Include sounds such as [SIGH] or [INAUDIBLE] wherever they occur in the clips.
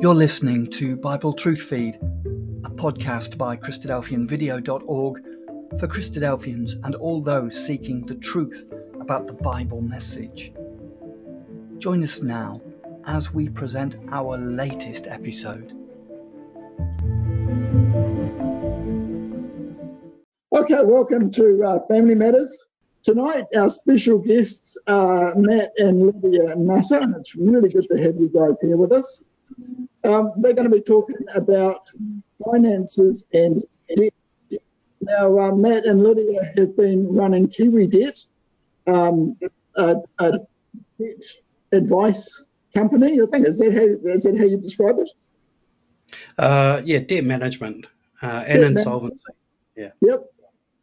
You're listening to Bible Truth Feed, a podcast by Christadelphianvideo.org for Christadelphians and all those seeking the truth about the Bible message. Join us now as we present our latest episode. Okay, welcome to uh, Family Matters. Tonight, our special guests are Matt and Lydia Nutter, and it's really good to have you guys here with us. Um, we're going to be talking about finances and debt. Now, uh, Matt and Lydia have been running Kiwi Debt, um, a, a, debt advice company. I think is that how is that how you describe it? Uh, yeah, debt management uh, and debt insolvency. Man- yeah. Yep.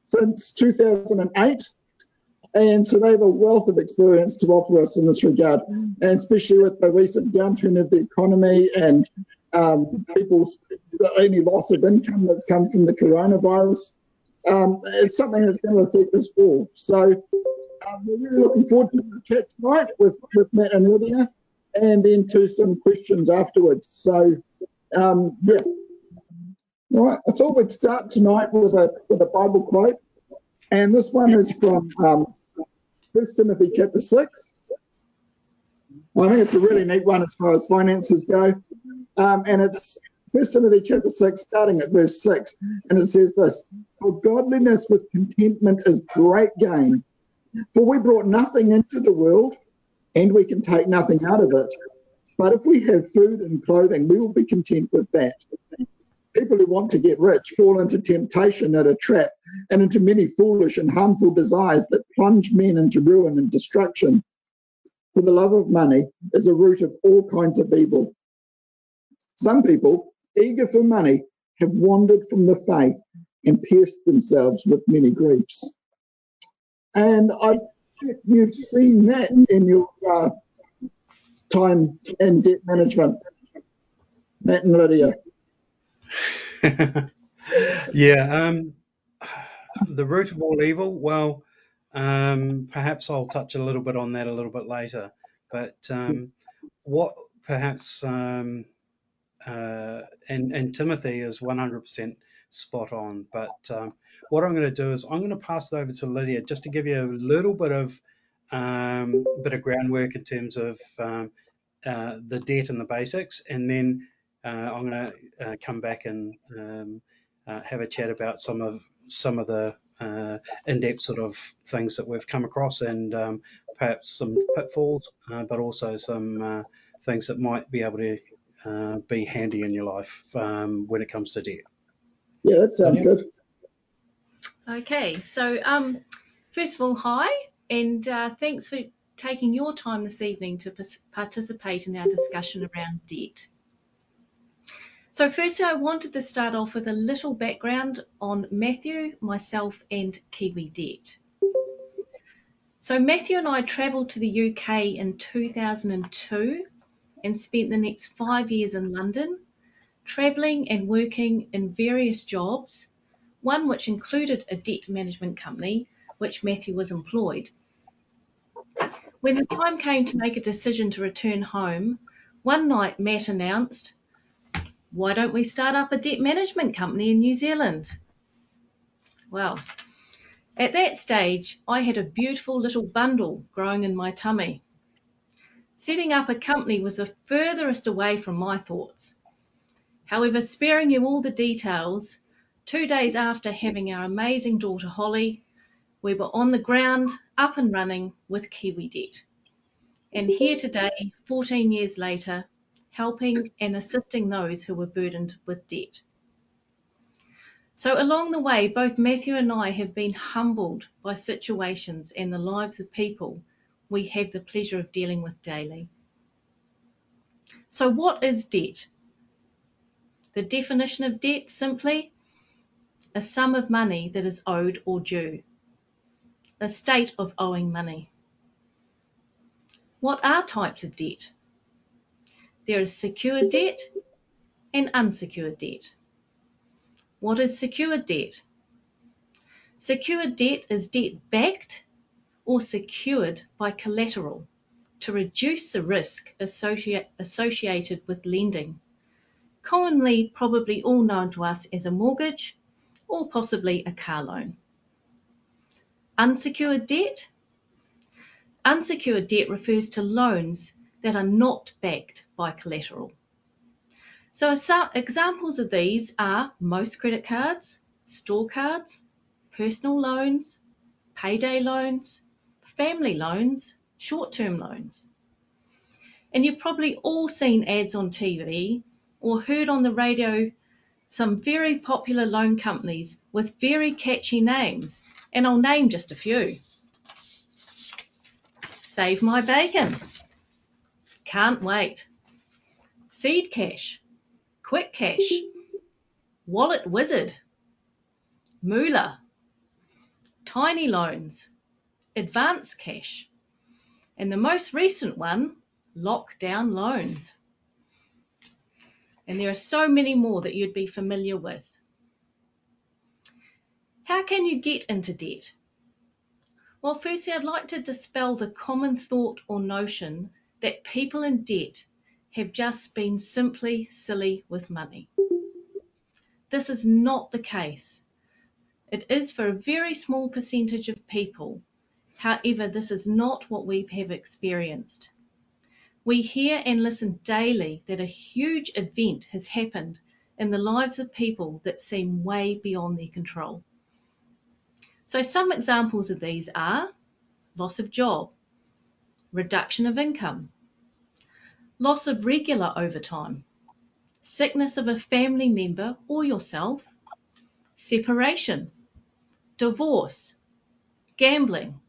Since 2008 and so they have a wealth of experience to offer us in this regard, and especially with the recent downturn of the economy and um, people's only loss of income that's come from the coronavirus. Um, it's something that's going to affect us all. So um, we're really looking forward to the chat tonight with, with Matt and Lydia, and then to some questions afterwards. So um, yeah. All right, I thought we'd start tonight with a with a Bible quote, and this one is from um, First Timothy chapter 6. I think it's a really neat one as far as finances go. Um, and it's First Timothy chapter 6, starting at verse 6. And it says this For godliness with contentment is great gain. For we brought nothing into the world, and we can take nothing out of it. But if we have food and clothing, we will be content with that people who want to get rich fall into temptation and a trap and into many foolish and harmful desires that plunge men into ruin and destruction. For the love of money is a root of all kinds of evil. Some people, eager for money, have wandered from the faith and pierced themselves with many griefs. And I think you've seen that in your uh, time in debt management, Matt and Lydia. [LAUGHS] yeah. Um, the root of all evil. Well, um, perhaps I'll touch a little bit on that a little bit later. But um, what perhaps um, uh, and and Timothy is 100% spot on. But um, what I'm going to do is I'm going to pass it over to Lydia just to give you a little bit of um, bit of groundwork in terms of um, uh, the debt and the basics, and then I'm going to uh, come back and um, uh, have a chat about some of some of the in-depth sort of things that we've come across and um, perhaps some pitfalls, but also some things that might be able to uh, be handy in your life um, when it comes to debt. Yeah, that sounds yeah. good. Okay, so um, first of all, hi, and uh, thanks for taking your time this evening to participate in our discussion around debt. So firstly, I wanted to start off with a little background on Matthew, myself and Kiwi Debt. So Matthew and I travelled to the UK in 2002 and spent the next five years in London, travelling and working in various jobs, one which included a debt management company, which Matthew was employed. When the time came to make a decision to return home, one night Matt announced, why don't we start up a debt management company in New Zealand? Well, at that stage, I had a beautiful little bundle growing in my tummy. Setting up a company was the furthest away from my thoughts. However, sparing you all the details, two days after having our amazing daughter Holly, we were on the ground, up and running with Kiwi Debt. And here today, 14 years later, helping and assisting those who were burdened with debt. So, along the way, both Matthew and I have been humbled by situations and the lives of people we have the pleasure of dealing with daily. So, what is debt? The definition of debt simply a sum of money that is owed or due, a state of owing money. What are types of debt? There is secured debt and unsecured debt. What is secured debt? Secured debt is debt backed or secured by collateral to reduce the risk associate, associated with lending, commonly probably all known to us as a mortgage or possibly a car loan. Unsecured debt. Unsecured debt refers to loans that are not backed by collateral. So examples of these are most credit cards, store cards, personal loans, payday loans, family loans, short-term loans. And you've probably all seen ads on TV or heard on the radio some very popular loan companies with very catchy names, and I'll name just a few. Save My Bacon. Can't wait. Seed Cash. Quick Cash. Wallet Wizard. Moolah. Tiny Loans. Advance Cash. And the most recent one, Lockdown Loans. And there are so many more that you'd be familiar with. How can you get into debt? Well, firstly, I'd like to dispel the common thought or notion that people in debt have just been simply silly with money. This is not the case. It is for a very small percentage of people. However, this is not what we have experienced. We hear and listen daily that a huge event has happened in the lives of people that seem way beyond their control. So some examples of these are loss of job, reduction of income, loss of regular overtime, sickness of a family member or yourself, separation, divorce, gambling,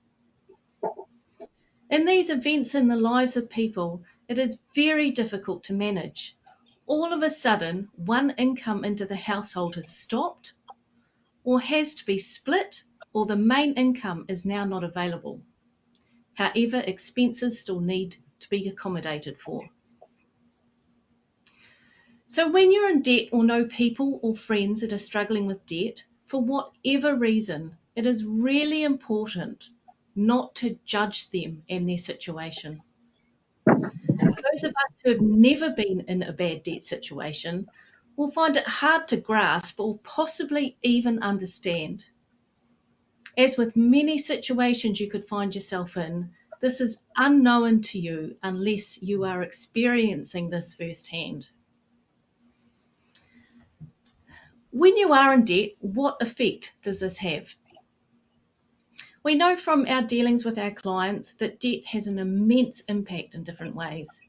in these events in the lives of people, it is very difficult to manage. All of a sudden, one income into the household has stopped or has to be split or the main income is now not available. However, expenses still need to be accommodated for. So when you're in debt or know people or friends that are struggling with debt, for whatever reason, it is really important not to judge them and their situation. Those of us who have never been in a bad debt situation will find it hard to grasp or possibly even understand. As with many situations you could find yourself in, this is unknown to you unless you are experiencing this firsthand. When you are in debt, what effect does this have? We know from our dealings with our clients that debt has an immense impact in different ways.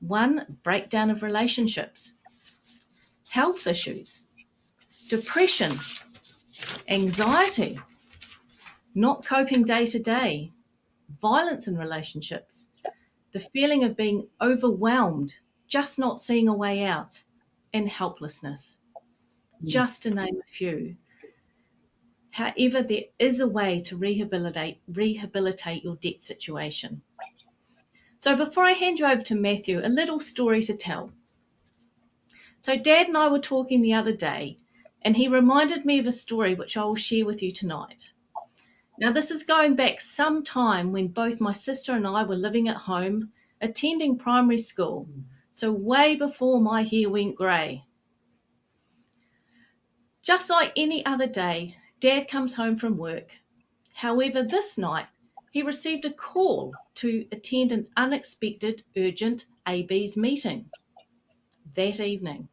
One, breakdown of relationships, health issues, depression, anxiety, not coping day to day, violence in relationships, the feeling of being overwhelmed, just not seeing a way out, and helplessness, hmm. just to name a few. However, there is a way to rehabilitate, rehabilitate your debt situation. So before I hand you over to Matthew, a little story to tell. So Dad and I were talking the other day, and he reminded me of a story which I will share with you tonight. Now, this is going back some time when both my sister and I were living at home, attending primary school, so way before my hair went grey. Just like any other day, Dad comes home from work. However, this night he received a call to attend an unexpected urgent AB's meeting that evening.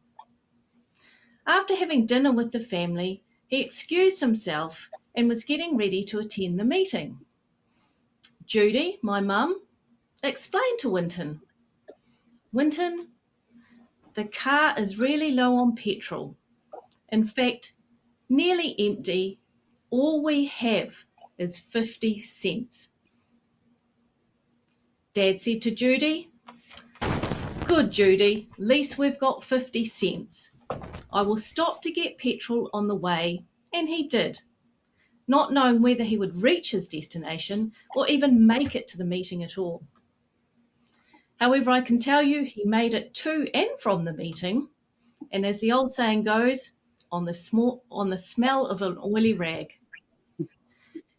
After having dinner with the family, he excused himself and was getting ready to attend the meeting. Judy, my mum, explained to Winton, Winton, the car is really low on petrol. In fact, nearly empty. All we have is 50 cents. Dad said to Judy, Good, Judy, at least we've got 50 cents. I will stop to get petrol on the way, and he did, not knowing whether he would reach his destination or even make it to the meeting at all. However, I can tell you he made it to and from the meeting, and as the old saying goes, on the small on the smell of an oily rag.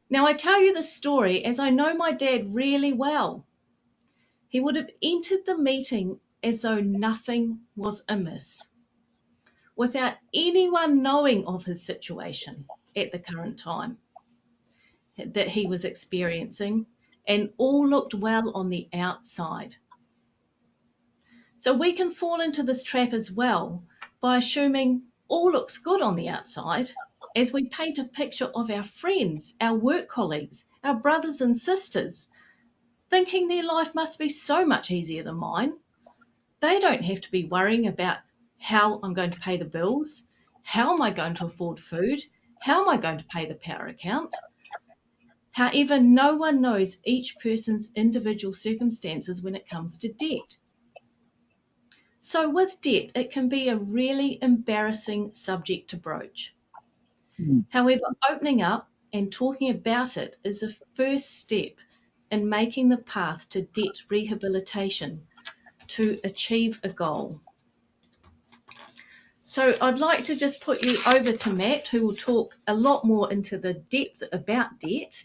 Now I tell you this story as I know my dad really well. He would have entered the meeting as though nothing was amiss, without anyone knowing of his situation at the current time that he was experiencing, and all looked well on the outside. So we can fall into this trap as well by assuming all looks good on the outside as we paint a picture of our friends, our work colleagues, our brothers and sisters, thinking their life must be so much easier than mine. They don't have to be worrying about how I'm going to pay the bills, how am I going to afford food, how am I going to pay the power account. However, no one knows each person's individual circumstances when it comes to debt. So with debt, it can be a really embarrassing subject to broach. Mm. However, opening up and talking about it is a first step in making the path to debt rehabilitation to achieve a goal. So I'd like to just put you over to Matt, who will talk a lot more into the depth about debt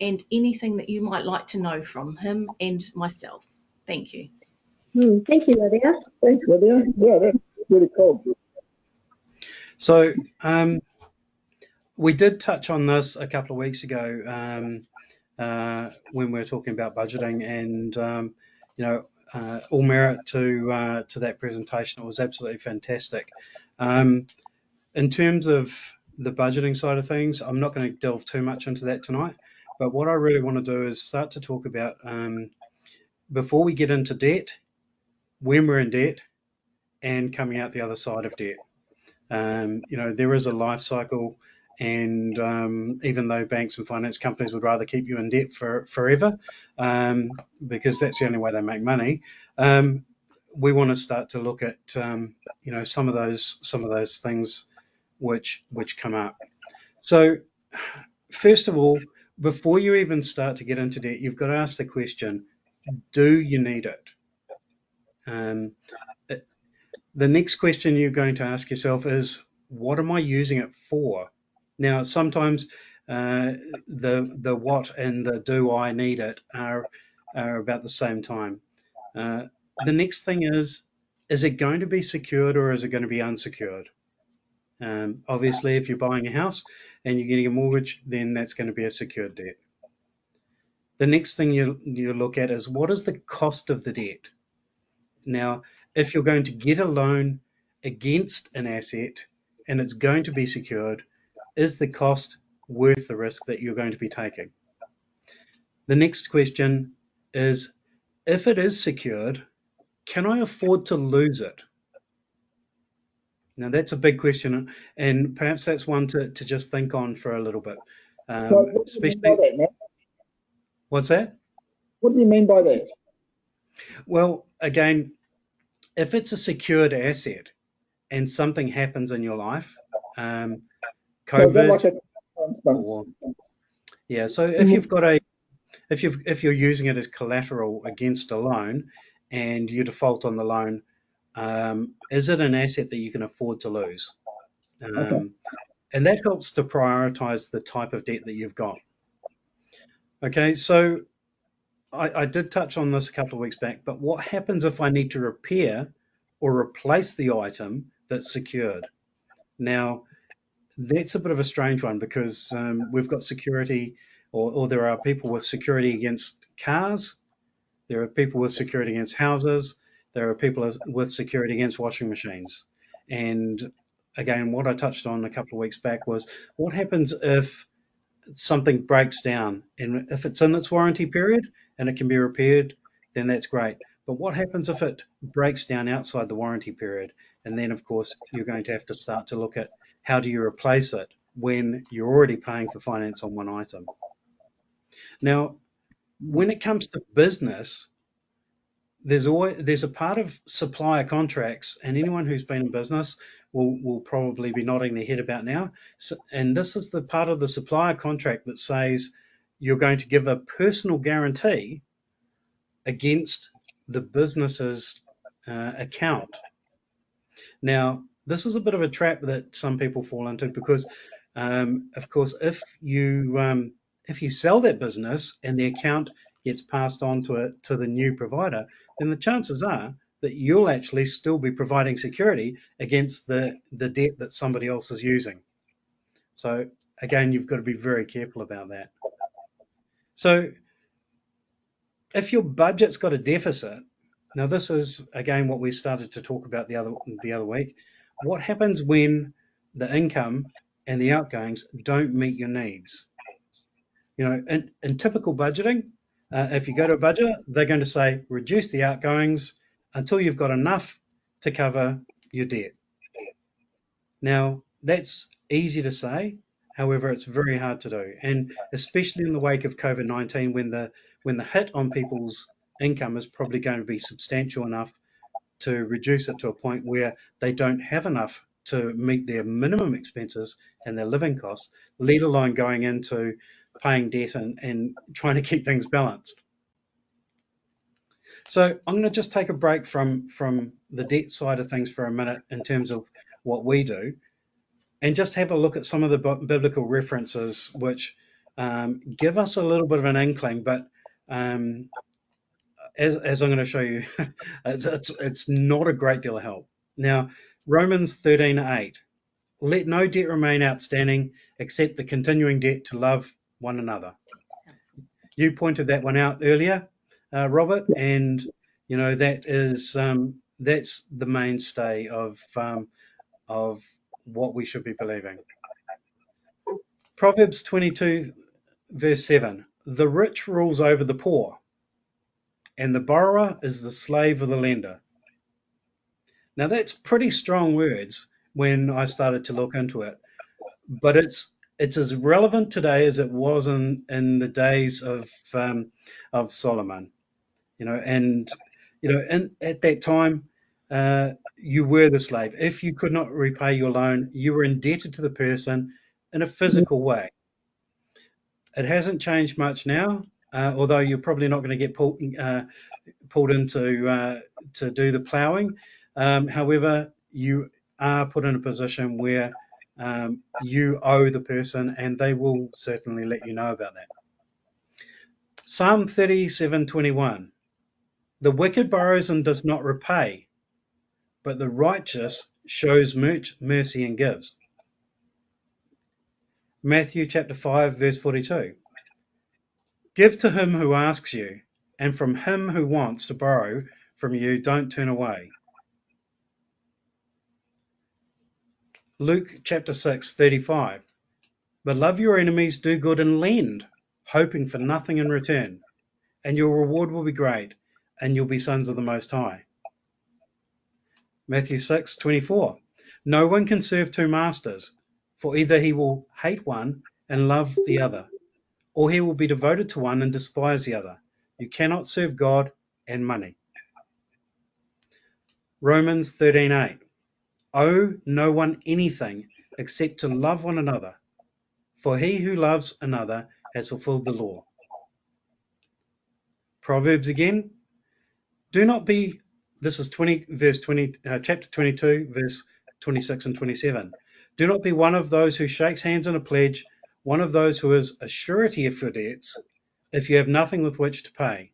and anything that you might like to know from him and myself. Thank you. Mm, thank you, Lydia. Thanks, Lydia. Yeah, that's really cool. So um, we did touch on this a couple of weeks ago um, uh, when we were talking about budgeting, and um, you know, uh, all merit to uh, to that presentation. It was absolutely fantastic. Um, in terms of the budgeting side of things, I'm not going to delve too much into that tonight. But what I really want to do is start to talk about um, before we get into debt, when we're in debt, and coming out the other side of debt. Um, you know, there is a life cycle, and um, even though banks and finance companies would rather keep you in debt for forever, um, because that's the only way they make money, um, we want to start to look at um, you know some of those some of those things which which come up. So, first of all, before you even start to get into debt, you've got to ask the question: Do you need it? Um, the next question you're going to ask yourself is, what am I using it for? Now, sometimes uh, the the what and the do I need it are are about the same time. Uh, the next thing is, is it going to be secured or is it going to be unsecured? Um, obviously, if you're buying a house and you're getting a mortgage, then that's going to be a secured debt. The next thing you you look at is what is the cost of the debt? Now, if you're going to get a loan against an asset and it's going to be secured, is the cost worth the risk that you're going to be taking? The next question is, if it is secured, can I afford to lose it? Now that's a big question, and perhaps that's one to, to just think on for a little bit. Um, So what do you mean by especially, that, what's that? What do you mean by that? Well, again, if it's a secured asset and something happens in your life, um, So COVID, like a or yeah. So if you've got a, if you've if you're using it as collateral against a loan, and you default on the loan, um, is it an asset that you can afford to lose? Okay. Um, and that helps to prioritize the type of debt that you've got. Okay, so I, I did touch on this a couple of weeks back, but what happens if I need to repair or replace the item that's secured? Now, that's a bit of a strange one because um, we've got security, or, or there are people with security against cars, there are people with security against houses, there are people with security against washing machines. And again, what I touched on a couple of weeks back was what happens if something breaks down and if it's in its warranty period and it can be repaired, then that's great. But what happens if it breaks down outside the warranty period? And then, of course, you're going to have to start to look at how do you replace it when you're already paying for finance on one item. Now, when it comes to business, there's always there's a part of supplier contracts, and anyone who's been in business will will probably be nodding their head about now. So, and this is the part of the supplier contract that says you're going to give a personal guarantee against the business's uh, account. Now, this is a bit of a trap that some people fall into because, um, of course, if you um, if you sell that business and the account gets passed on to to the new provider, then the chances are that you'll actually still be providing security against the, the debt that somebody else is using. So again, you've got to be very careful about that. So if your budget's got a deficit, now this is again what we started to talk about the other the other week. What happens when the income and the outgoings don't meet your needs? You know, in, in typical budgeting, uh, if you go to a budget, they're going to say reduce the outgoings until you've got enough to cover your debt. Now, that's easy to say, however, it's very hard to do, and especially in the wake of COVID 19, when the when the hit on people's income is probably going to be substantial enough to reduce it to a point where they don't have enough to meet their minimum expenses and their living costs, let alone going into paying debt and, and trying to keep things balanced. So I'm going to just take a break from, from the debt side of things for a minute in terms of what we do and just have a look at some of the biblical references which um, give us a little bit of an inkling, but um, as, as, I'm going to show you, [LAUGHS] it's, it's, it's, not a great deal of help. Now, Romans 13:8, let no debt remain outstanding except the continuing debt to love one another. You pointed that one out earlier, uh, Robert, and you know that is um, that's the mainstay of um, of what we should be believing. Proverbs 22, verse 7 The rich rules over the poor, and the borrower is the slave of the lender. Now, that's pretty strong words when I started to look into it, but it's it's as relevant today as it was in, in the days of um, of Solomon, you know, and you know, and at that time, uh, you were the slave. If you could not repay your loan, you were indebted to the person in a physical way. It hasn't changed much now, uh, although you're probably not going to get pulled uh, pulled into uh, to do the ploughing. Um, however, you are put in a position where um, you owe the person, and they will certainly let you know about that. Psalm 37:21. The wicked borrows and does not repay, but the righteous shows mercy and gives. Matthew chapter 5 verse 42. Give to him who asks you, and from him who wants to borrow from you don't turn away. Luke chapter 6, 35. But love your enemies, do good and lend, hoping for nothing in return, and your reward will be great, and you'll be sons of the Most High. Matthew 6, 24. No one can serve two masters, for either he will hate one and love the other, or he will be devoted to one and despise the other. You cannot serve God and money. Romans 13:8 Owe no one anything except to love one another, for he who loves another has fulfilled the law. Proverbs again. Do not be, this is 20, verse 20, uh, chapter 22, verse 26 and 27. Do not be one of those who shakes hands in a pledge, one of those who is a surety of your debts, if you have nothing with which to pay.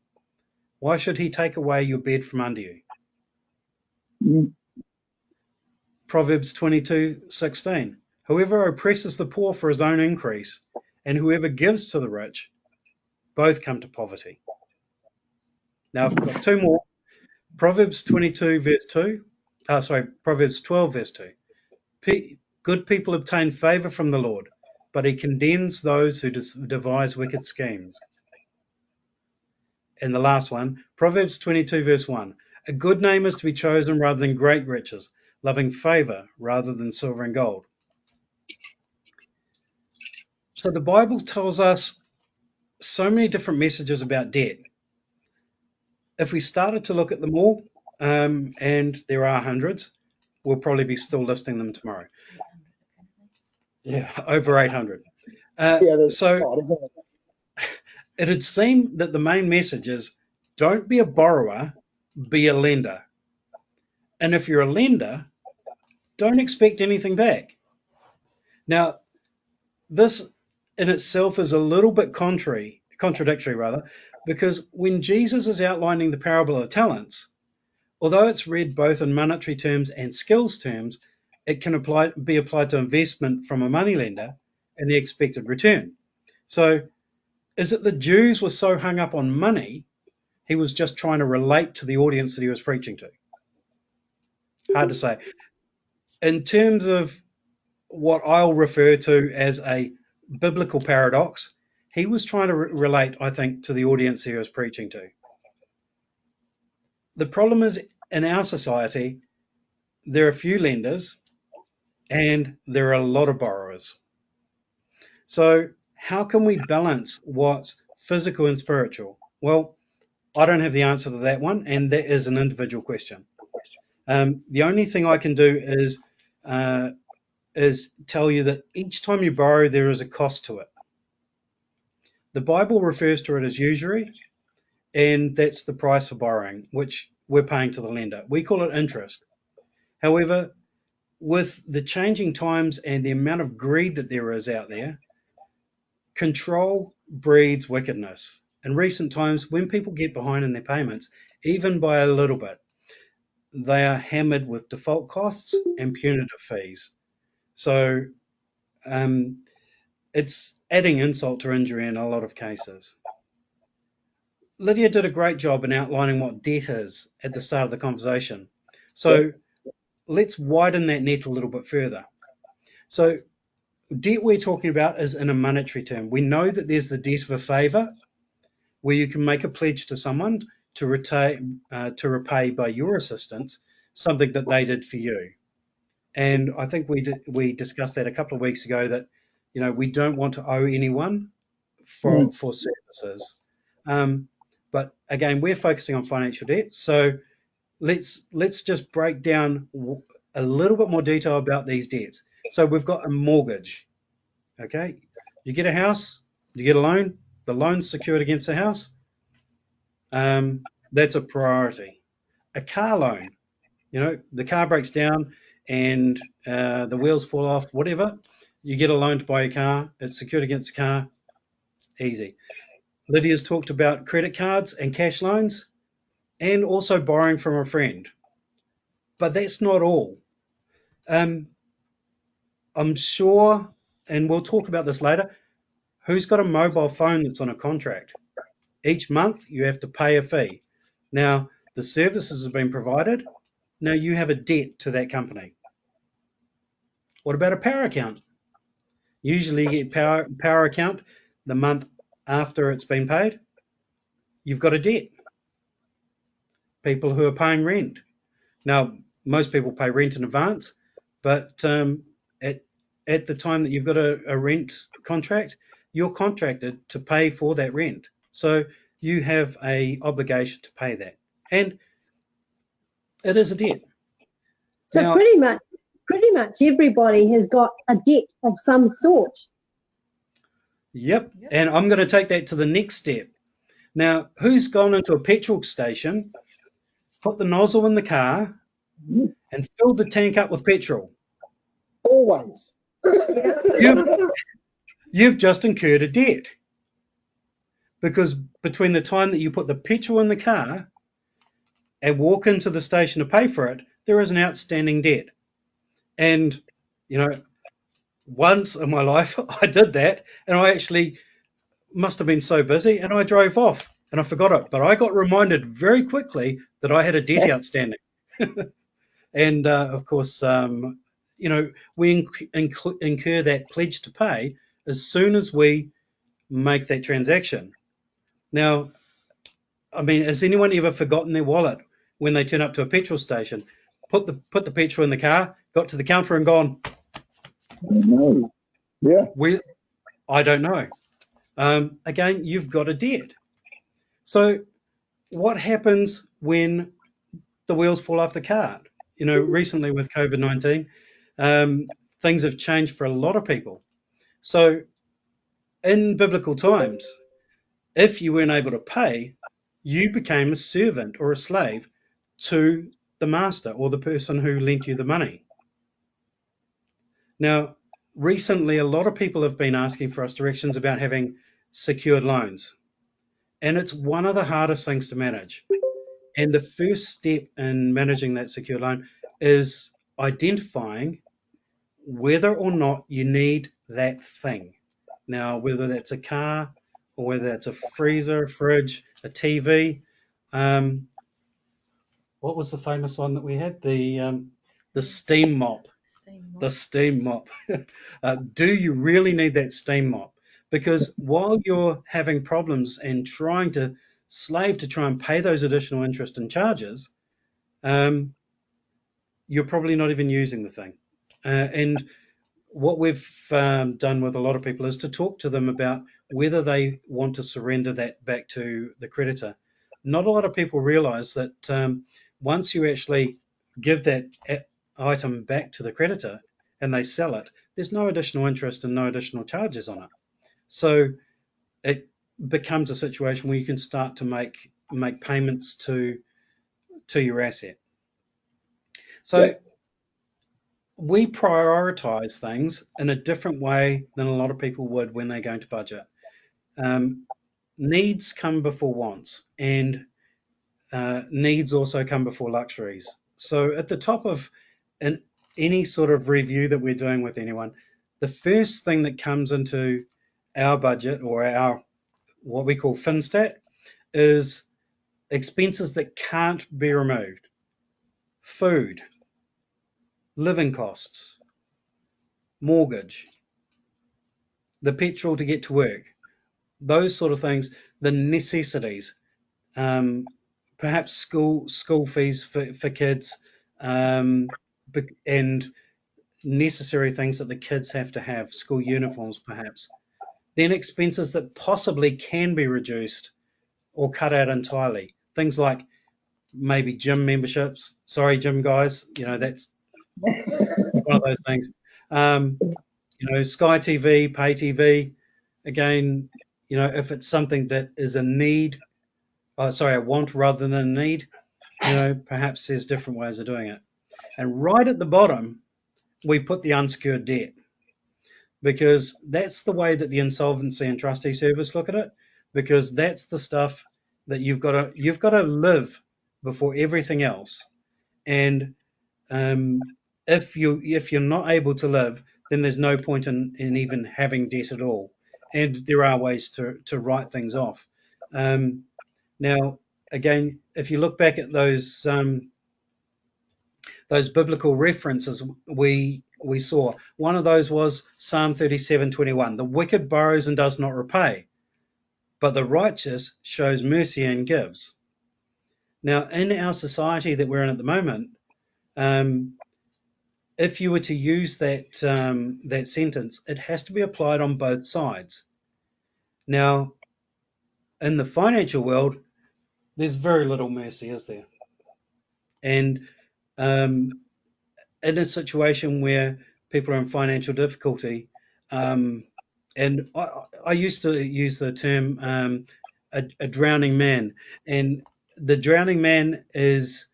Why should he take away your bed from under you? Mm. Proverbs 22:16. Whoever oppresses the poor for his own increase, and whoever gives to the rich, both come to poverty. Now I've got two more. Proverbs 22 verse 2. Oh, sorry, Proverbs 12 verse 2. P- good people obtain favor from the Lord, but he condemns those who devise wicked schemes. And the last one, Proverbs 22 verse 1. A good name is to be chosen rather than great riches loving favor rather than silver and gold. So the Bible tells us so many different messages about debt. If we started to look at them all, um, and there are hundreds, we'll probably be still listing them tomorrow. Yeah, over 800. Uh, yeah, so it? it would seem that the main message is don't be a borrower, be a lender. And if you're a lender, don't expect anything back. Now, this in itself is a little bit contrary, contradictory rather, because when Jesus is outlining the parable of the talents, although it's read both in monetary terms and skills terms, it can apply, be applied to investment from a moneylender and the expected return. So, is it the Jews were so hung up on money, he was just trying to relate to the audience that he was preaching to? Hard to say. In terms of what I'll refer to as a biblical paradox, he was trying to re- relate, I think, to the audience he was preaching to. The problem is in our society, there are few lenders and there are a lot of borrowers. So, how can we balance what's physical and spiritual? Well, I don't have the answer to that one, and that is an individual question. Um, the only thing I can do is uh, is tell you that each time you borrow, there is a cost to it. The Bible refers to it as usury, and that's the price for borrowing, which we're paying to the lender. We call it interest. However, with the changing times and the amount of greed that there is out there, control breeds wickedness. In recent times, when people get behind in their payments, even by a little bit, they are hammered with default costs and punitive fees. So um, it's adding insult to injury in a lot of cases. Lydia did a great job in outlining what debt is at the start of the conversation. So let's widen that net a little bit further. So debt we're talking about is in a monetary term. We know that there's the debt of a favour where you can make a pledge to someone to, retain, uh, to repay by your assistance something that they did for you. And I think we did, we discussed that a couple of weeks ago that you know we don't want to owe anyone for mm. for services. Um, but again, we're focusing on financial debt, so let's let's just break down a little bit more detail about these debts. So we've got a mortgage. Okay, you get a house, you get a loan. The loan's secured against the house. Um, that's a priority. A car loan, you know, the car breaks down, and uh, the wheels fall off, whatever, you get a loan to buy a car. It's secured against the car. Easy. Lydia's talked about credit cards and cash loans and also borrowing from a friend. But that's not all. Um, I'm sure, and we'll talk about this later, who's got a mobile phone that's on a contract? Each month you have to pay a fee. Now, the services have been provided. Now you have a debt to that company. What about a power account? Usually you get power, power account the month after it's been paid. You've got a debt. People who are paying rent. Now, most people pay rent in advance, but um, at, at the time that you've got a, a rent contract, you're contracted to pay for that rent. So you have a obligation to pay that. And it is a debt. So now, pretty much pretty much everybody has got a debt of some sort. Yep. And I'm going to take that to the next step. Now, who's gone into a petrol station, put the nozzle in the car, mm-hmm. and filled the tank up with petrol? Always. you've, you've just incurred a debt. Because between the time that you put the petrol in the car and walk into the station to pay for it, there is an outstanding debt. And, you know, once in my [LAUGHS] life I did that and I actually must have been so busy and I drove off and I forgot it. But I got reminded very quickly that I had a debt outstanding. [LAUGHS] and uh, of course, um, you know, we inc- inc- incur that pledge to pay as soon as we make that transaction. Now, I mean, has anyone ever forgotten their wallet when they turn up to a petrol station? Put the put the petrol in the car, got to the counter and gone, no. Yeah. We, I don't know. Um, again, you've got a debt. So, what happens when the wheels fall off the cart? You know, recently with COVID 19, um, things have changed for a lot of people. So, in biblical times, if you weren't able to pay, you became a servant or a slave to the master or the person who lent you the money. Now, recently, a lot of people have been asking for us directions about having secured loans. And it's one of the hardest things to manage. And the first step in managing that secure loan is identifying whether or not you need that thing. Now, whether that's a car or whether that's a freezer, fridge, a TV. Um, what was the famous one that we had? The um, the steam mop. Steam mop. The steam mop. [LAUGHS] uh, do you really need that steam mop? Because while you're having problems and trying to slave to try and pay those additional interest and charges, um, you're probably not even using the thing. Uh, and what we've um, done with a lot of people is to talk to them about whether they want to surrender that back to the creditor. Not a lot of people realize that um, once you actually give that item back to the creditor and they sell it, there's no additional interest and no additional charges on it. So it becomes a situation where you can start to make make payments to to your asset. So yeah. we prioritize things in a different way than a lot of people would when they're going to budget. Um, needs come before wants, and uh, needs also come before luxuries. So at the top of an, any sort of review that we're doing with anyone, the first thing that comes into our budget or our what we call FinStat is expenses that can't be removed. Food, living costs, mortgage, the petrol to get to work, those sort of things, the necessities, um, perhaps school school fees for, for kids, um, and necessary things that the kids have to have, school uniforms perhaps. Then expenses that possibly can be reduced or cut out entirely. Things like maybe gym memberships. Sorry, gym guys, you know, that's [LAUGHS] one of those things. Um, you know, Sky TV, pay TV. Again, you know, if it's something that is a need, uh, sorry, a want rather than a need, you know, perhaps there's different ways of doing it. And right at the bottom, we put the unsecured debt because that's the way that the insolvency and trustee service look at it because that's the stuff that you've got to you've got to live before everything else. And um, if you if you're not able to live then there's no point in, in even having debt at all. And there are ways to to write things off. Um, now again if you look back at those um, those biblical references we we saw. One of those was Psalm 37:21. The wicked borrows and does not repay, but the righteous shows mercy and gives. Now, in our society that we're in at the moment, um, if you were to use that um, that sentence, it has to be applied on both sides. Now, in the financial world, there's very little mercy, is there? And um, in a situation where people are in financial difficulty, um, and I, I, used to use the term um, a, a, drowning man, and the drowning man is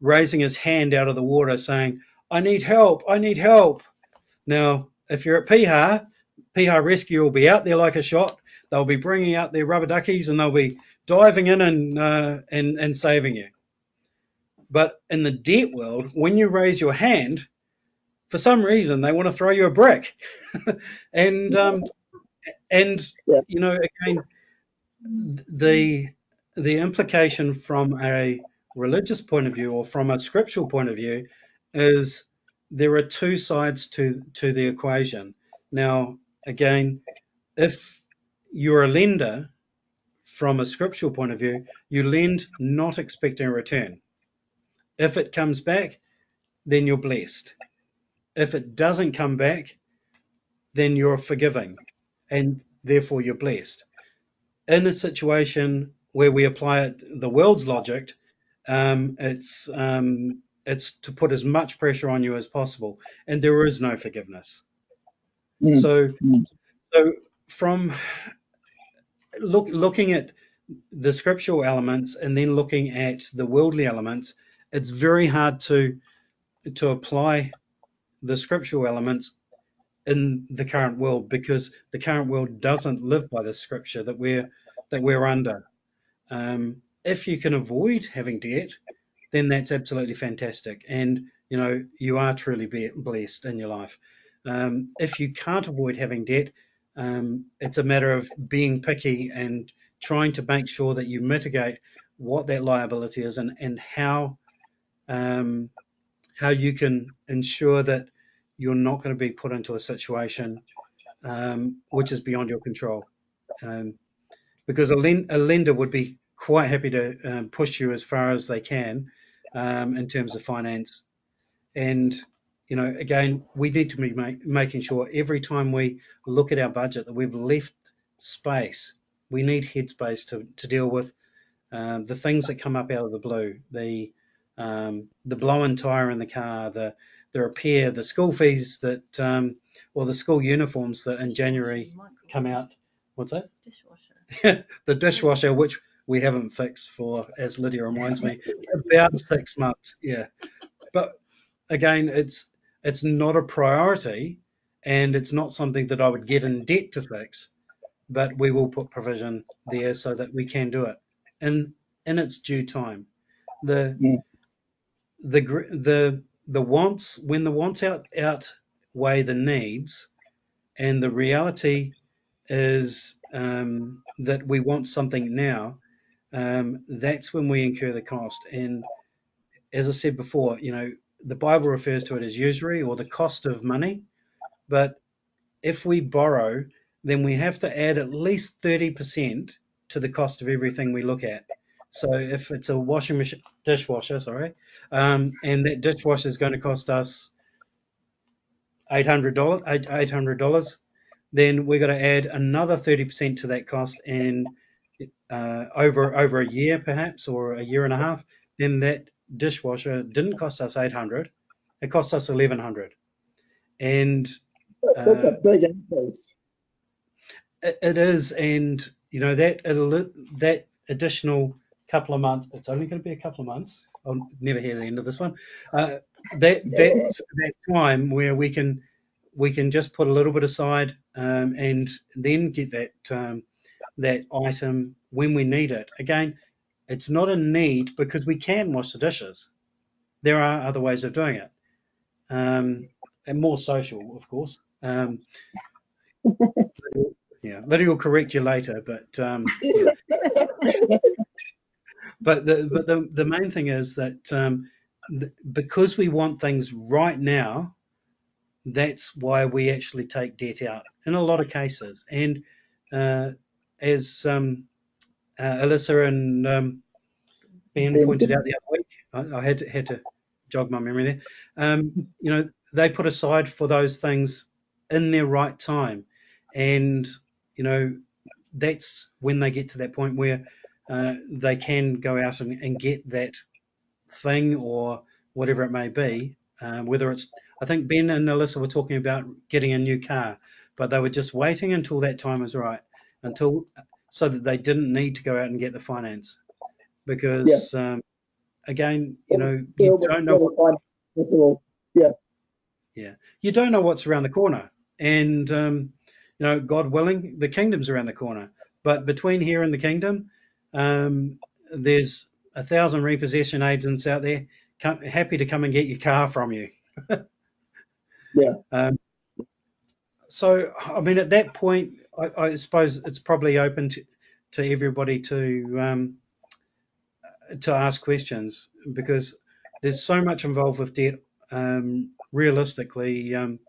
raising his hand out of the water saying, I need help, I need help. Now, if you're at Piha, Piha Rescue will be out there like a shot. They'll be bringing out their rubber duckies and they'll be diving in and, uh, and, and saving you. But in the debt world, when you raise your hand, for some reason they want to throw you a brick, [LAUGHS] and um, and yeah. you know again the the implication from a religious point of view or from a scriptural point of view is there are two sides to to the equation. Now again, if you're a lender from a scriptural point of view, you lend not expecting a return. If it comes back, then you're blessed. If it doesn't come back, then you're forgiving and therefore you're blessed. In a situation where we apply it, the world's logic, um, it's um, it's to put as much pressure on you as possible, and there is no forgiveness. Mm. So, mm. so from look looking at the scriptural elements and then looking at the worldly elements, it's very hard to to apply the scriptural elements in the current world because the current world doesn't live by the scripture that we're that we're under. Um, if you can avoid having debt, then that's absolutely fantastic. And, you know, you are truly blessed in your life. Um, if you can't avoid having debt, um, it's a matter of being picky and trying to make sure that you mitigate what that liability is and, and how um, how you can ensure that you're not going to be put into a situation um, which is beyond your control. Um, because a, a, lender would be quite happy to um, push you as far as they can um, in terms of finance. And, you know, again, we need to be make, making sure every time we look at our budget that we've left space. We need headspace to, to deal with um, the things that come up out of the blue, the um, the blown tire in the car, the the repair, the school fees that, um, or the school uniforms that in January come out. What's that? Dishwasher. [LAUGHS] the dishwasher, which we haven't fixed for, as Lydia reminds me, about six months. Yeah, but again, it's it's not a priority, and it's not something that I would get in debt to fix. But we will put provision there so that we can do it in in its due time. The Yeah. The the the wants when the wants out outweigh the needs, and the reality is um, that we want something now. Um, that's when we incur the cost. And as I said before, you know, the Bible refers to it as usury or the cost of money. But if we borrow, then we have to add at least 30% to the cost of everything we look at. So if it's a washing machine, dishwasher, sorry, um, and that dishwasher is going to cost us eight hundred dollars, eight hundred dollars, then we're going to add another thirty percent to that cost, and uh, over over a year perhaps or a year and a half, then that dishwasher didn't cost us eight hundred, it cost us eleven hundred, and That's a uh, big increase. it, it is, and you know that that additional couple of months. It's only going to be a couple of months. I'll never hear the end of this one. Uh, that that that time where we can we can just put a little bit aside um, and then get that um, that item when we need it. Again, it's not a need because we can wash the dishes. There are other ways of doing it, um, and more social, of course. Um, [LAUGHS] yeah, Lydia will correct you later, but um, [LAUGHS] but the but the, the main thing is that um, th- because we want things right now, that's why we actually take debt out in a lot of cases. And uh, as um, uh, Alyssa and um, Ben Ben. pointed out the other week, I, I had to, had to jog my memory there. Um, you know, they put aside for those things in their right time, and you know, that's when they get to that point where uh, they can go out and, and get that thing or whatever it may be. Uh, whether it's, I think Ben and Alyssa were talking about getting a new car, but they were just waiting until that time was right, until so that they didn't need to go out and get the finance, because um, again, you know, you don't know what, Possible. you don't know what's around the corner, and um, you know, God willing, the kingdom's around the corner. But between here and the kingdom, um, there's a thousand repossession agents out there come, happy to come and get your car from you. [LAUGHS] Yeah. Um, so, I mean, at that point, I, I suppose it's probably open to, to everybody to um, to ask questions because there's so much involved with debt. Um, realistically, um,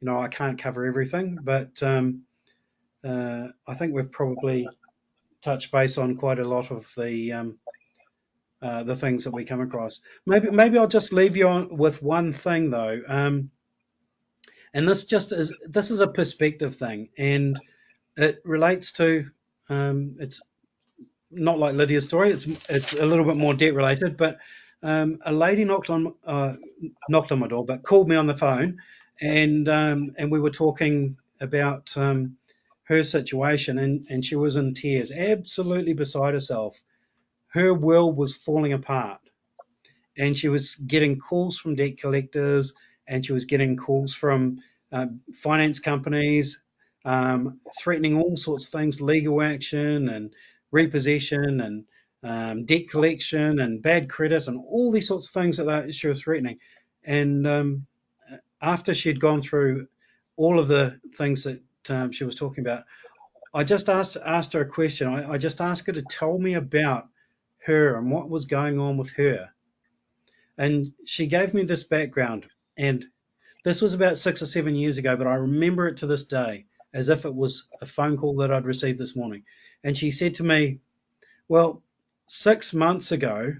you know, I can't cover everything, but um, uh, I think we've probably touched base on quite a lot of the um, uh, the things that we come across. Maybe maybe I'll just leave you on with one thing though, um, and this just is this is a perspective thing, and it relates to um, it's not like Lydia's story. It's it's a little bit more debt related, but um, a lady knocked on uh, knocked on my door, but called me on the phone, and um, and we were talking about um, her situation, and and she was in tears, absolutely beside herself. Her world was falling apart, and she was getting calls from debt collectors, and she was getting calls from uh, finance companies, um, threatening all sorts of things, legal action and repossession and um, debt collection and bad credit and all these sorts of things that she was threatening. And um, after she'd gone through all of the things that um, she was talking about, I just asked asked her a question. I, I just asked her to tell me about her and what was going on with her. And she gave me this background. And this was about six or seven years ago, but I remember it to this day as if it was a phone call that I'd received this morning. And she said to me, Well, six months ago,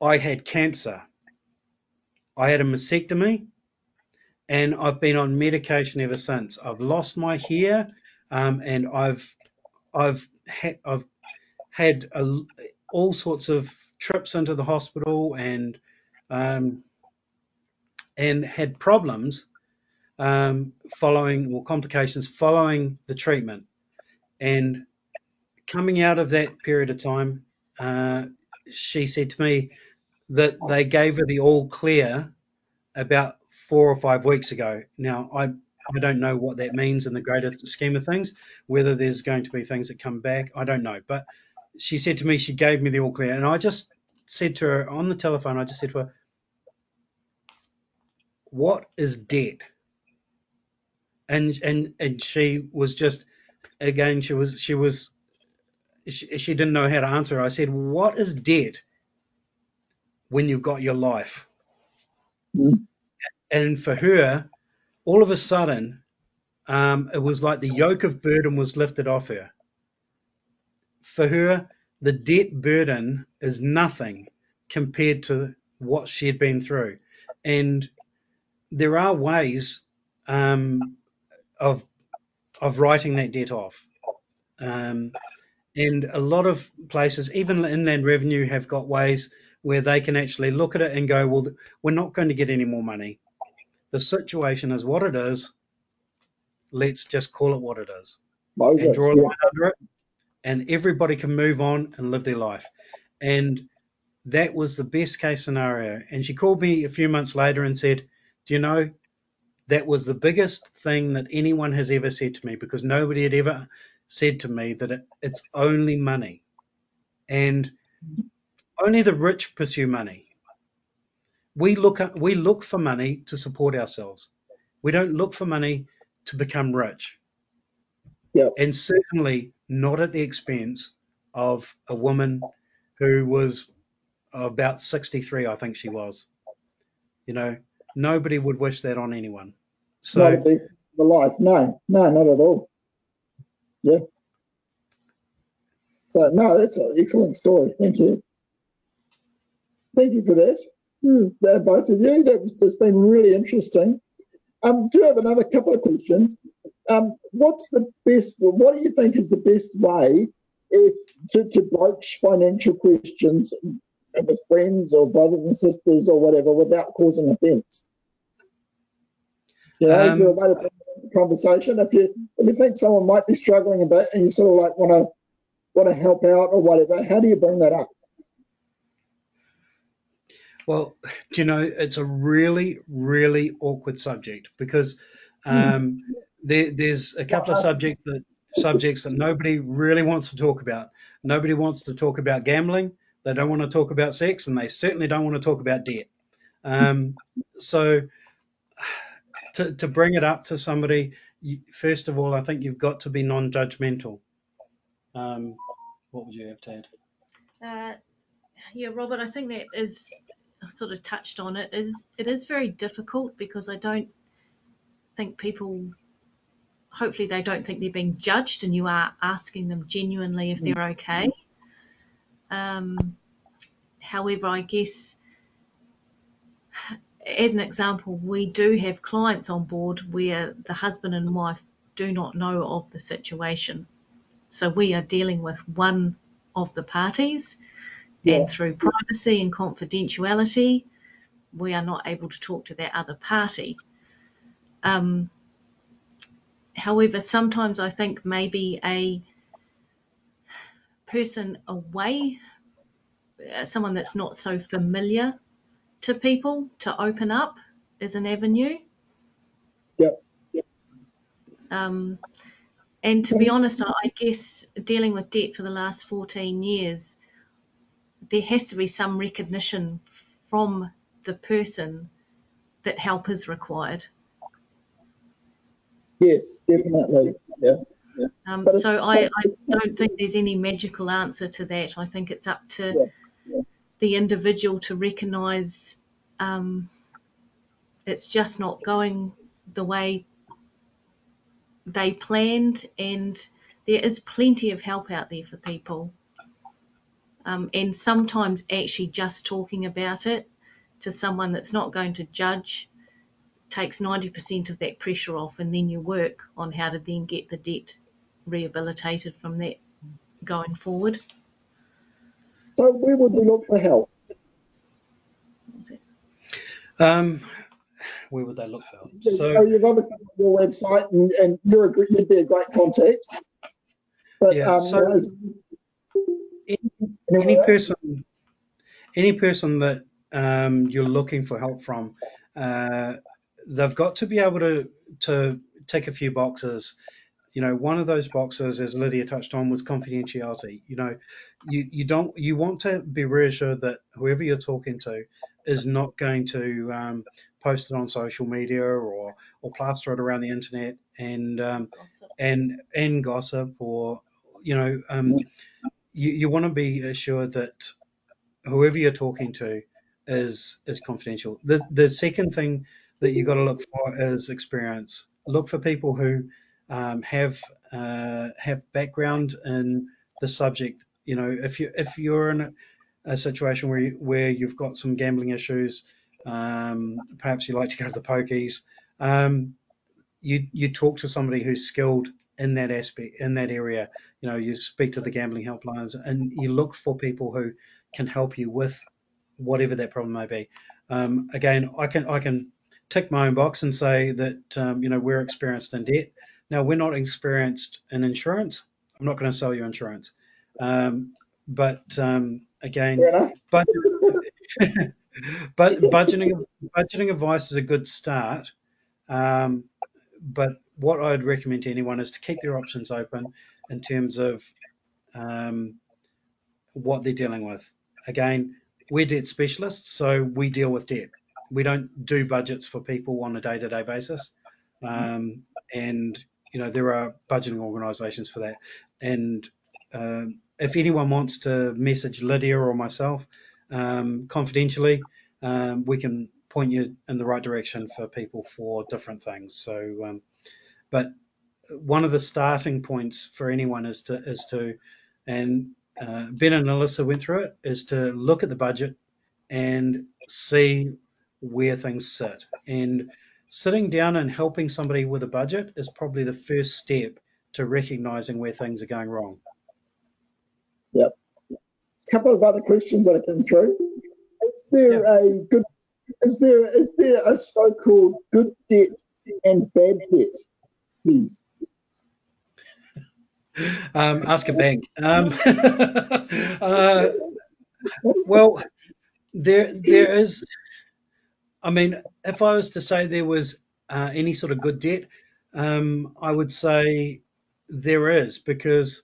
I had cancer. I had a mastectomy and I've been on medication ever since. I've lost my hair um, and I've I've had I've had a, all sorts of trips into the hospital and um, and had problems um, following or complications following the treatment. And coming out of that period of time, uh, she said to me that they gave her the all clear about four or five weeks ago. Now, I I don't know what that means in the greater scheme of things, whether there's going to be things that come back, I don't know. But she said to me, she gave me the all clear. And I just said to her on the telephone, I just said to her, What is debt? And and and she was just again, she was she was she, she didn't know how to answer. I said, What is debt when you've got your life? Mm. And for her, all of a sudden, um, it was like the yoke of burden was lifted off her. For her, the debt burden is nothing compared to what she had been through. And there are ways um, of of writing that debt off. Um, and a lot of places, even inland revenue, have got ways where they can actually look at it and go, well, we're not going to get any more money the situation is what it is. Let's just call it what it is. and draw a line under it. And everybody can move on and live their life. And that was the best case scenario. And she called me a few months later and said, Do you know, that was the biggest thing that anyone has ever said to me because nobody had ever said to me that it, it's only money. And only the rich pursue money we look at, we look for money to support ourselves. We don't look for money to become rich. Yeah. And certainly not at the expense of a woman who was about 63, I think she was. You know, nobody would wish that on anyone. So not the, the life, no, no, not at all. Yeah. So no, that's an excellent story. Thank you. Thank you for that. Hmm, both of you. That, has been really interesting. Um, do have another couple of questions? Um, what's the best? What do you think is the best way if to, to broach financial questions with friends or brothers and sisters or whatever without causing offence? You know, um, is there a way to conversation? If you if you think someone might be struggling a bit and you sort of like want to want to help out or whatever, how do you bring that up? Well, do you know, it's a really, really awkward subject because hmm. um, there, there's a couple of subject that, subjects that nobody really wants to talk about. Nobody wants to talk about gambling. They don't want to talk about sex, and they certainly don't want to talk about debt. Um, so, to, to bring it up to somebody, first of all, I think you've got to be non-judgmental. Um, what would you have to add? Uh, yeah, Robert, I think that is sort of touched on it is it is very difficult because I don't think people hopefully they don't think they're being judged and you are asking them genuinely if they're mm. okay. Um, however, I guess as an example, we do have clients on board where the husband and wife do not know of the situation. So we are dealing with one of the parties yeah. And through privacy and confidentiality, we are not able to talk to that other party. Um, however, sometimes I think maybe a person away, uh, someone that's not so familiar to people, to open up is an avenue. Yep. yep. Um, And to be honest, I guess dealing with debt for the last 14 years, there has to be some recognition from the person that help is required. Yes, definitely. Yeah. yeah. Um, so I, I, don't think there's any magical answer to that. I think it's up to yeah, yeah. the individual to recognise um, it's just not going the way they planned, and there is plenty of help out there for people. Um, and sometimes actually just talking about it to someone that's not going to judge takes 90% of that pressure off, and then you work on how to then get the debt rehabilitated from that going forward. So, where would we look for help? Um, where would they look for help? So, so you've obviously got your website, and, and you're a, you'd be a great contact. But yeah, um, so any, any person, any person that um, you're looking for help from, uh, they've got to be able to to tick a few boxes. You know, one of those boxes, as Lydia touched on, was confidentiality. You know, you you don't you want to be reassured that whoever you're talking to is not going to um, post it on social media or or plaster it around the internet and um, and and gossip or you know um, you, you want to be assured that whoever you're talking to is is confidential. The the second thing that you got to look for is experience. Look for people who um, have uh, have background in the subject. You know, if you if you're in a, situation where you, where you've got some gambling issues, um, perhaps you like to go to the pokies, um, you you talk to somebody who's skilled in that aspect in that area. You know, you speak to the gambling helplines and you look for people who can help you with whatever that problem may be. Um, again, I can I can tick my own box and say that um, you know we're experienced in debt. Now we're not experienced in insurance. I'm not going to sell you insurance, um, but um, again, [LAUGHS] but but budgeting budgeting advice is a good start. Um, but what I'd recommend to anyone is to keep their options open in terms of um, what they're dealing with. Again, we're debt specialists, so we deal with debt. We don't do budgets for people on a day-to-day basis, um, and you know there are budgeting organisations for that. And um, if anyone wants to message Lydia or myself um, confidentially, um, we can point you in the right direction for people for different things. So, um, but one of the starting points for anyone is to is to, and uh, Ben and Alyssa went through it, is to look at the budget and see where things sit. And sitting down and helping somebody with a budget is probably the first step to recognizing where things are going wrong. Yep. A couple of other questions that have come through. Is there yep. a good is there is there a so-called good debt and bad debt, please? Um, ask a bank. Um, [LAUGHS] uh, well, there there is. I mean, if I was to say there was uh, any sort of good debt, um, I would say there is because,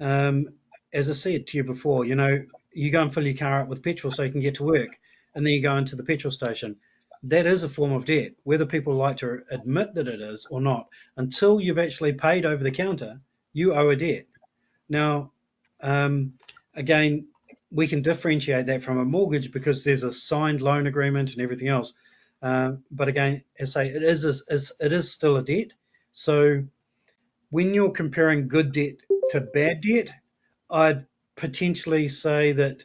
um, as I said to you before, you know, you go and fill your car up with petrol so you can get to work, and then you go into the petrol station. That is a form of debt, whether people like to admit that it is or not. Until you've actually paid over the counter, you owe a debt. Now, um, again, we can differentiate that from a mortgage because there's a signed loan agreement and everything else. Uh, but again, as I say, it is, is it is still a debt. So when you're comparing good debt to bad debt, I'd potentially say that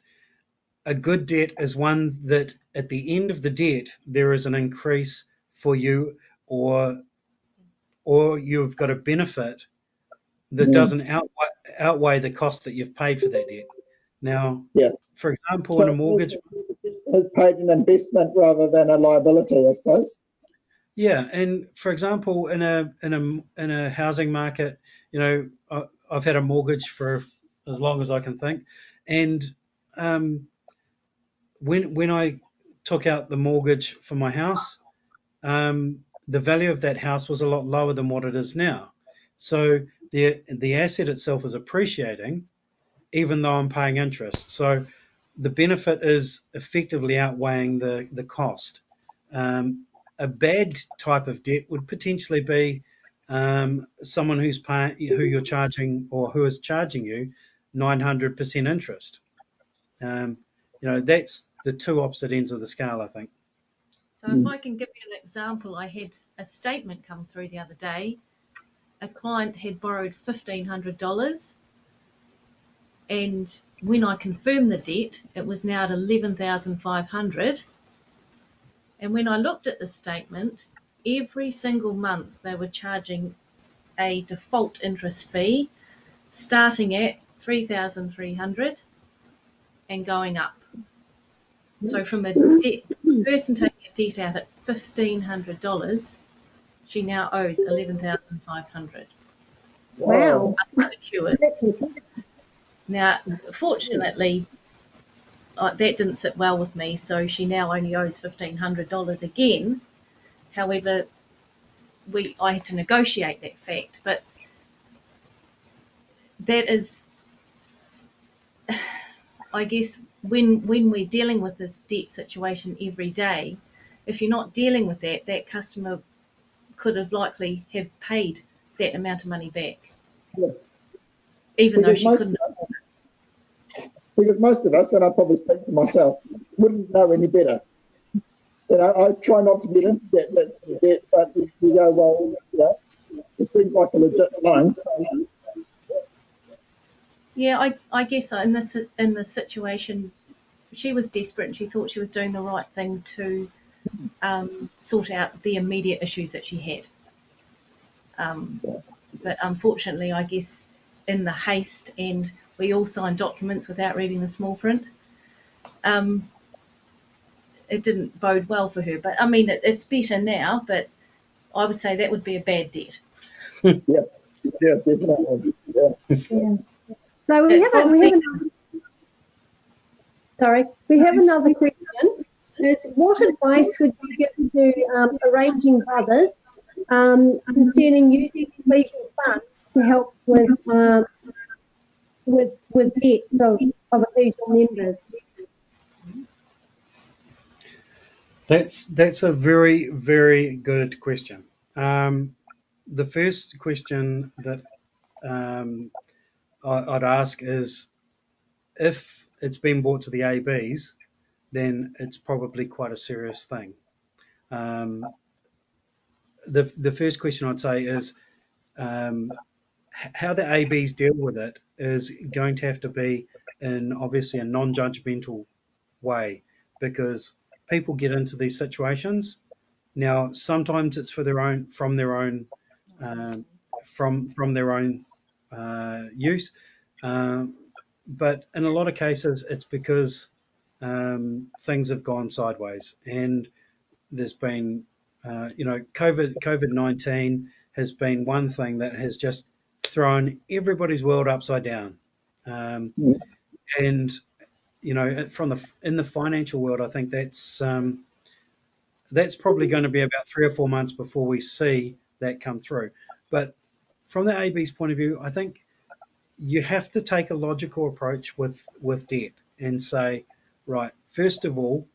a good debt is one that at the end of the debt there is an increase for you or or you've got a benefit that mm. doesn't outweigh, outweigh the cost that you've paid for that debt. Now, yeah. for example, so in a mortgage, has paid an investment rather than a liability, I suppose. Yeah, and for example, in a in a in a housing market, you know, I, I've had a mortgage for as long as I can think, and um, when when I took out the mortgage for my house, um, the value of that house was a lot lower than what it is now. So the the asset itself is appreciating, even though I'm paying interest. So the benefit is effectively outweighing the the cost. Um, a bad type of debt would potentially be um, someone who's paying, who you're charging or who is charging you 900% interest. Um, you know, that's the two opposite ends of the scale, I think. So if hmm. I can give you an example, I had a statement come through the other day. A client had borrowed $1,500 and when I confirmed the debt, it was now at 11,500. And when I looked at the statement, every single month they were charging a default interest fee starting at 3,300 and going up. So from a debt, person taking a debt out at $1,500, she now owes 11,500 Wow. unsecured. Now, fortunately, uh, that didn't sit well with me, so she now only owes $1,500 again. However, we I had to negotiate that fact, but that is, I guess, when when we're dealing with this debt situation every day, if you're not dealing with that, that customer could have likely have paid that amount of money back, Yeah. even though Because she most, couldn't. us, because most of us, and I probably speak for myself, wouldn't know any better. You know, I try not to get into that's debt, but if you go, well, you know, it seems like a legit loan. So, Yeah, I, I guess in this in the situation, she was desperate and she thought she was doing the right thing to um, sort out the immediate issues that she had. Um, but unfortunately, I guess in the haste and we all signed documents without reading the small print, um, it didn't bode well for her. But I mean, it, it's better now. But I would say that would be a bad debt. [LAUGHS] yeah, definitely. Yeah. Yeah. So we have, a, we have another, sorry, we have another question. It's what advice would you give to um, arranging brothers um, concerning using ecclesial funds to help with um, with with debts of, of ecclesial members? That's that's a very very good question. Um, the first question that um, I, I'd ask is if it's been brought to the ABs, then it's probably quite a serious thing. Um, the the first question I'd say is um, how the ABs deal with it is going to have to be in obviously a non-judgmental way because people get into these situations. Now, sometimes it's for their own, from their own, um, from from their own uh, use, um, but in a lot of cases, it's because um, things have gone sideways, and there's been, uh, you know, COVID COVID nineteen has been one thing that has just thrown everybody's world upside down, um, and you know, from the in the financial world, I think that's um, that's probably going to be about three or four months before we see that come through. But from the AB's point of view, I think you have to take a logical approach with with debt and say, right, first of all,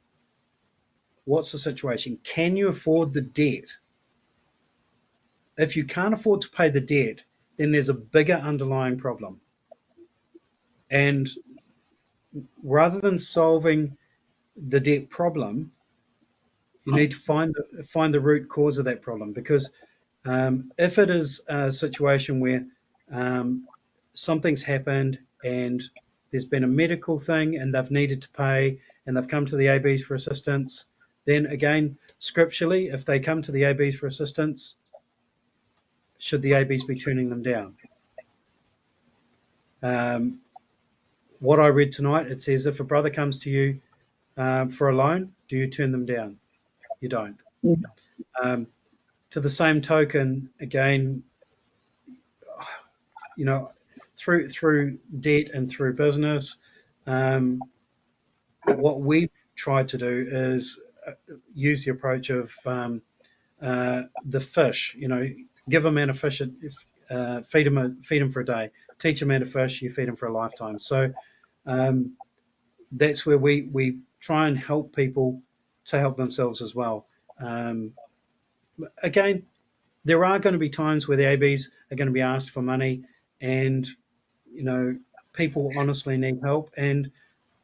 what's the situation? Can you afford the debt? If you can't afford to pay the debt, then there's a bigger underlying problem. And rather than solving the debt problem, you need to find the, find the root cause of that problem. Because um, if it is a situation where um, something's happened and there's been a medical thing and they've needed to pay and they've come to the ABs for assistance, then again, scripturally, if they come to the ABs for assistance, should the ABs be turning them down? Um, what I read tonight, it says if a brother comes to you um, for a loan, do you turn them down? You don't. Mhm. Um, to the same token, again, you know, through through debt and through business, um, what we try to do is uh, use the approach of um, uh, the fish. You know, give a man a fish. Uh, feed them a, feed them for a day. Teach them how to fish, you feed them for a lifetime. So um, that's where we we try and help people to help themselves as well. Um, again, there are going to be times where the ABs are going to be asked for money, and you know people honestly need help, and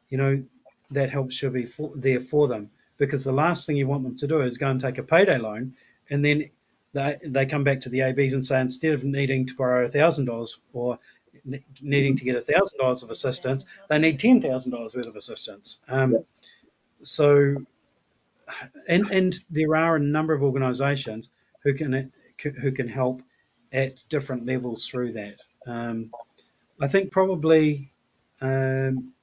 you know that help should be for, there for them because the last thing you want them to do is go and take a payday loan, and then they, they come back to the ABs and say instead of needing to borrow a thousand dollars or needing to get a thousand dollars of assistance, they need ten thousand dollars worth of assistance. Um, so, and and there are a number of organisations who can who can help at different levels through that. Um, I think probably, um,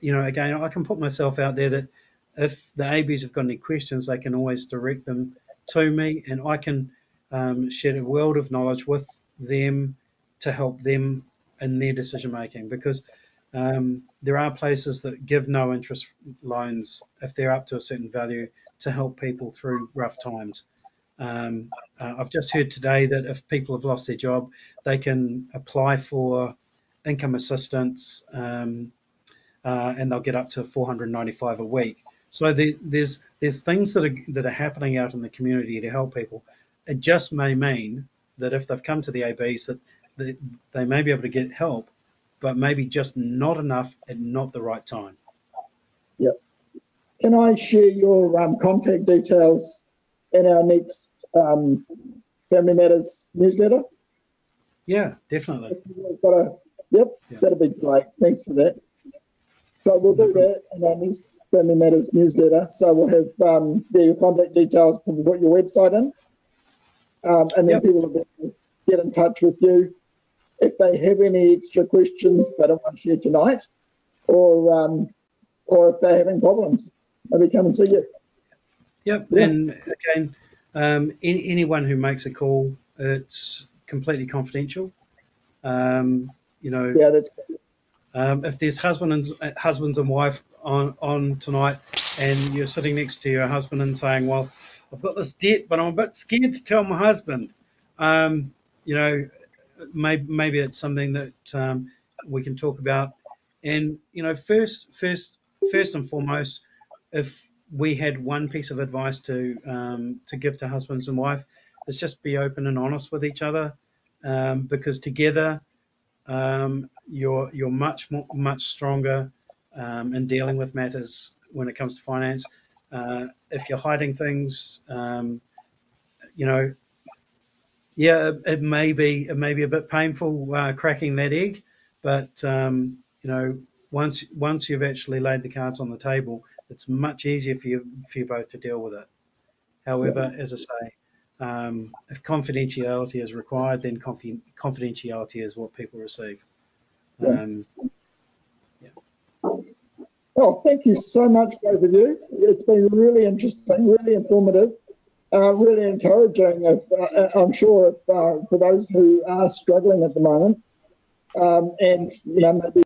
you know, again, I can put myself out there that if the ABs have got any questions, they can always direct them to me, and I can um, share a world of knowledge with them to help them in their decision making. Because um, there are places that give no interest loans if they're up to a certain value to help people through rough times. Um, uh, I've just heard today that if people have lost their job, they can apply for income assistance um, uh, and they'll get up to 495 a week. So the, there's there's things that are that are happening out in the community to help people. It just may mean that if they've come to the ABs that they, they may be able to get help, but maybe just not enough at not the right time. Yep. Can I share your um, contact details in our next um, Family Matters newsletter? Yeah, definitely. A, yep, yeah. that'd be great. Thanks for that. So we'll do that in our next Family Matters newsletter. So we'll have um, the contact details, probably put your website in, um, and then yep. people will get in touch with you if they have any extra questions they don't want to share tonight, or um, or if they're having problems, maybe come and see you. Yep, yeah. and again, um, any, anyone who makes a call, it's completely confidential. Um, you know, yeah, that's. Um, if there's husband and husbands and wife on on tonight, and you're sitting next to your husband and saying, "Well, I've got this debt, but I'm a bit scared to tell my husband," um, you know, maybe maybe it's something that um, we can talk about. And you know, first, first, first and foremost, if we had one piece of advice to um, to give to husbands and wife, is just be open and honest with each other, um, because together um, you're you're much more, much stronger um, in dealing with matters when it comes to finance. Uh, if you're hiding things, um, you know, yeah, it may be it may be a bit painful uh, cracking that egg, but um, you know, once once you've actually laid the cards on the table, it's much easier for you for you both to deal with it. However, yeah. as I say, um, if confidentiality is required, then confi- confidentiality is what people receive. Um, yeah. Oh, thank you so much, both of you. It's been really interesting, really informative uh, really encouraging. If, uh, I'm sure if, uh, for those who are struggling at the moment, um, and you know maybe.